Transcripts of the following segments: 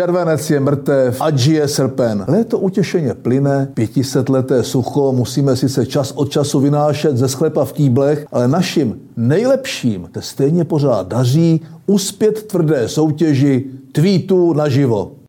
Červenec je mrtev, ať žije srpen. Léto utěšeně plyne, pětisetleté sucho musíme sice čas od času vynášet ze sklepa v kýblech, ale našim nejlepším te stejně pořád daří uspět tvrdé soutěži tweetů naživo.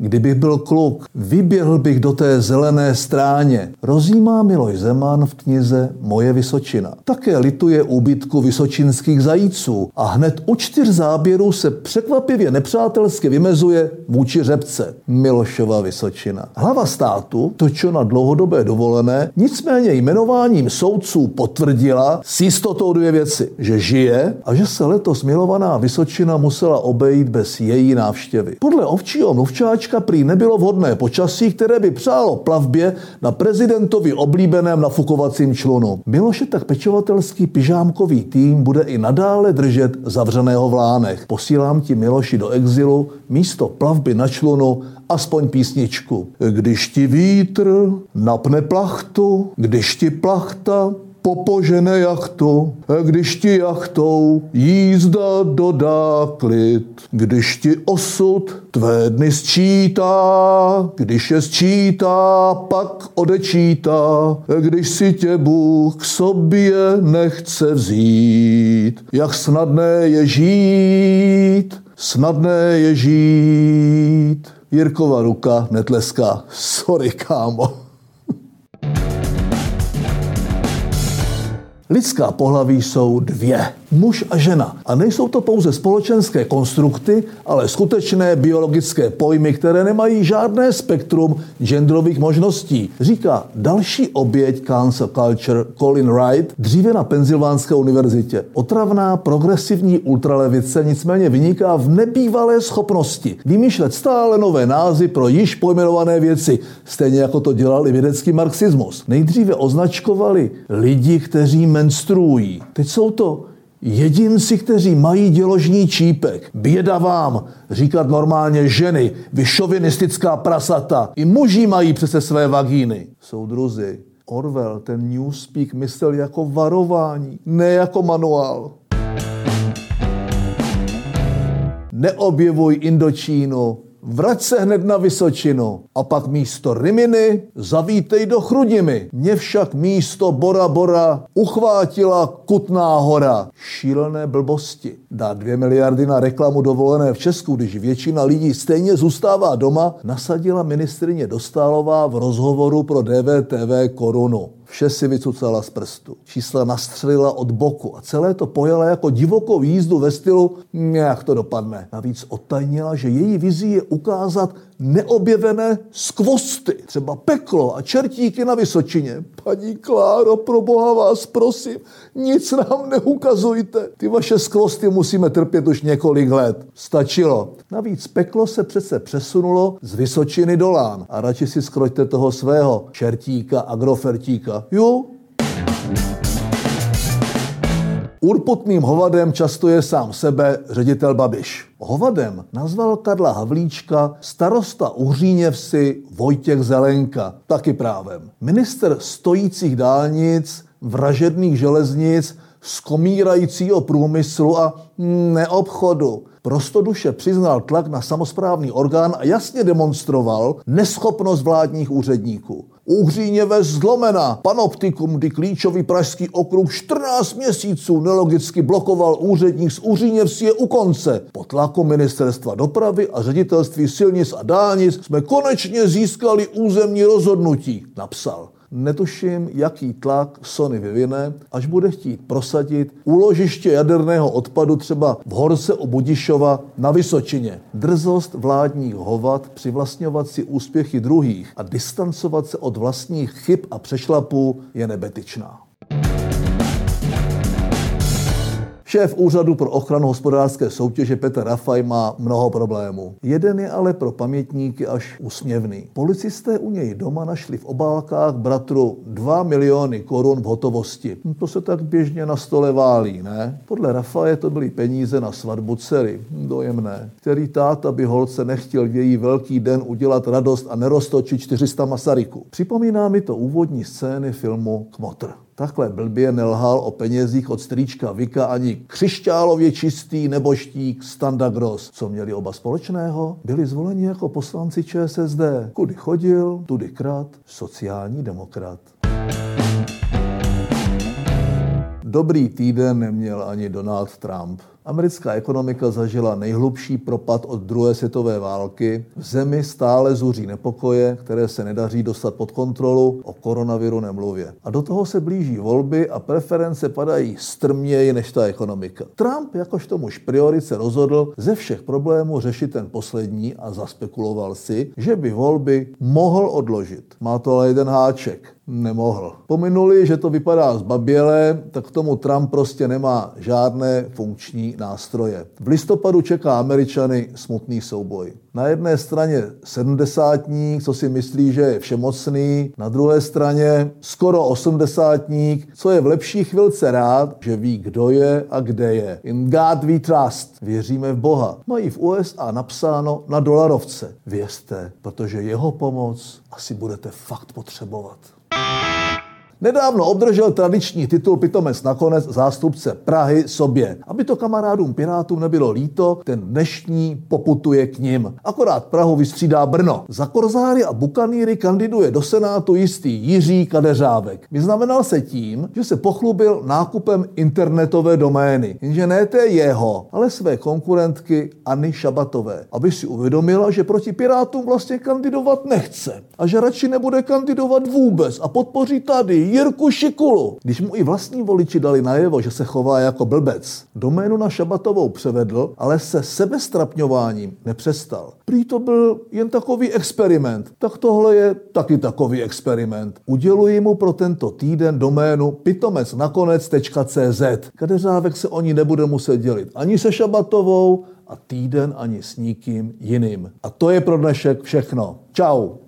Kdybych byl kluk, vyběhl bych do té zelené stráně. Rozjímá Miloš Zeman v knize Moje Vysočina. Také lituje úbytku vysočinských zajíců a hned u čtyř záběrů se překvapivě nepřátelsky vymezuje vůči řepce Milošova Vysočina. Hlava státu, točo na dlouhodobé dovolené, nicméně jmenováním soudců potvrdila s jistotou dvě věci. Že žije a že se letos milovaná Vysočina musela obejít bez její návštěvy. Podle ovčího mluvčáčka dneška prý nebylo vhodné počasí, které by přálo plavbě na prezidentovi oblíbeném nafukovacím člunu. Miloše tak pečovatelský pyžámkový tým bude i nadále držet zavřeného v lánech. Posílám ti Miloši do exilu místo plavby na člunu aspoň písničku. Když ti vítr napne plachtu, když ti plachta popožene jachtu, když ti jachtou jízda dodá klid, když ti osud tvé dny sčítá, když je sčítá, pak odečítá, když si tě Bůh k sobě nechce vzít. Jak snadné je žít, snadné je žít. Jirkova ruka netleská. Sorry, kámo. Lidská pohlaví jsou dvě. Muž a žena. A nejsou to pouze společenské konstrukty, ale skutečné biologické pojmy, které nemají žádné spektrum genderových možností. Říká další oběť cancel culture Colin Wright dříve na Penzylvánské univerzitě. Otravná progresivní ultralevice nicméně vyniká v nebývalé schopnosti vymýšlet stále nové názvy pro již pojmenované věci, stejně jako to dělal i vědecký marxismus. Nejdříve označkovali lidi, kteří menstruují. Teď jsou to jedinci, kteří mají děložní čípek. Běda vám, říkat normálně ženy, vy šovinistická prasata. I muži mají přece své vagíny. Soudruzi, Orwell ten Newspeak myslel jako varování, ne jako manuál. Neobjevuj Indočínu, Vrať se hned na Vysočinu a pak místo Riminy zavítej do Chrudimi. Mě však místo Bora Bora uchvátila Kutná hora. Šílené blbosti. Dá dvě miliardy na reklamu dovolené v Česku, když většina lidí stejně zůstává doma, nasadila ministrině Dostálová v rozhovoru pro DVTV korunu. Vše si vycucala z prstu. Čísla nastřelila od boku a celé to pojela jako divokou jízdu ve stylu, jak to dopadne. Navíc otajnila, že její vizí je ukázat neobjevené skvosty, třeba peklo a čertíky na Vysočině. Paní Kláro, pro boha vás prosím, nic nám neukazujte. Ty vaše skvosty musíme trpět už několik let. Stačilo. Navíc peklo se přece přesunulo z Vysočiny do Lán. A radši si skroďte toho svého čertíka, agrofertíka. Jo, Urputným hovadem často je sám sebe ředitel Babiš. Hovadem nazval Karla Havlíčka starosta Uhříněvsi Vojtěch Zelenka, taky právem. Minister stojících dálnic, vražedných železnic, skomírajícího průmyslu a neobchodu. Prostoduše přiznal tlak na samozprávný orgán a jasně demonstroval neschopnost vládních úředníků. Uhříněve zlomena. Panoptikum, kdy klíčový pražský okruh 14 měsíců nelogicky blokoval úředník z Uhříněvsi je u konce. Po tlaku ministerstva dopravy a ředitelství silnic a dálnic jsme konečně získali územní rozhodnutí, napsal. Netuším, jaký tlak Sony vyvine, až bude chtít prosadit úložiště jaderného odpadu třeba v Horse u Budišova na Vysočině. Drzost vládních hovat přivlastňovat si úspěchy druhých a distancovat se od vlastních chyb a přešlapů je nebetyčná. Šéf Úřadu pro ochranu hospodářské soutěže Petr Rafaj má mnoho problémů. Jeden je ale pro pamětníky až úsměvný. Policisté u něj doma našli v obálkách bratru 2 miliony korun v hotovosti. No to se tak běžně na stole válí, ne? Podle Rafaje to byly peníze na svatbu dcery. Dojemné. Který táta by holce nechtěl v její velký den udělat radost a neroztočit 400 Masaryku. Připomíná mi to úvodní scény filmu Kmotr. Takhle blbě nelhal o penězích od strýčka Vika ani křišťálově čistý neboštík Standa Gross. Co měli oba společného? Byli zvoleni jako poslanci ČSSD. Kudy chodil, tudy krat, sociální demokrat. Dobrý týden neměl ani Donald Trump. Americká ekonomika zažila nejhlubší propad od druhé světové války. V zemi stále zuří nepokoje, které se nedaří dostat pod kontrolu, o koronaviru nemluvě. A do toho se blíží volby a preference padají strměji než ta ekonomika. Trump jakožto muž priorit se rozhodl ze všech problémů řešit ten poslední a zaspekuloval si, že by volby mohl odložit. Má to ale jeden háček nemohl. Pominuli, že to vypadá zbaběle, tak k tomu Trump prostě nemá žádné funkční nástroje. V listopadu čeká Američany smutný souboj. Na jedné straně sedmdesátník, co si myslí, že je všemocný, na druhé straně skoro osmdesátník, co je v lepší chvilce rád, že ví, kdo je a kde je. In God we trust. Věříme v Boha. Mají v USA napsáno na dolarovce. Vězte, protože jeho pomoc asi budete fakt potřebovat. Nedávno obdržel tradiční titul pitomec nakonec zástupce Prahy sobě. Aby to kamarádům Pirátům nebylo líto, ten dnešní poputuje k ním. Akorát Prahu vystřídá Brno. Za Korzáry a Bukanýry kandiduje do Senátu jistý Jiří Kadeřávek. Vyznamenal se tím, že se pochlubil nákupem internetové domény. Jenže ne té jeho, ale své konkurentky Anny Šabatové. Aby si uvědomila, že proti Pirátům vlastně kandidovat nechce. A že radši nebude kandidovat vůbec a podpoří tady Jirku Šikulu. Když mu i vlastní voliči dali najevo, že se chová jako blbec, doménu na Šabatovou převedl, ale se sebestrapňováním nepřestal. Prý to byl jen takový experiment. Tak tohle je taky takový experiment. Uděluji mu pro tento týden doménu pitomecnakonec.cz. Kadeřávek se o ní nebude muset dělit ani se Šabatovou a týden ani s nikým jiným. A to je pro dnešek všechno. Ciao.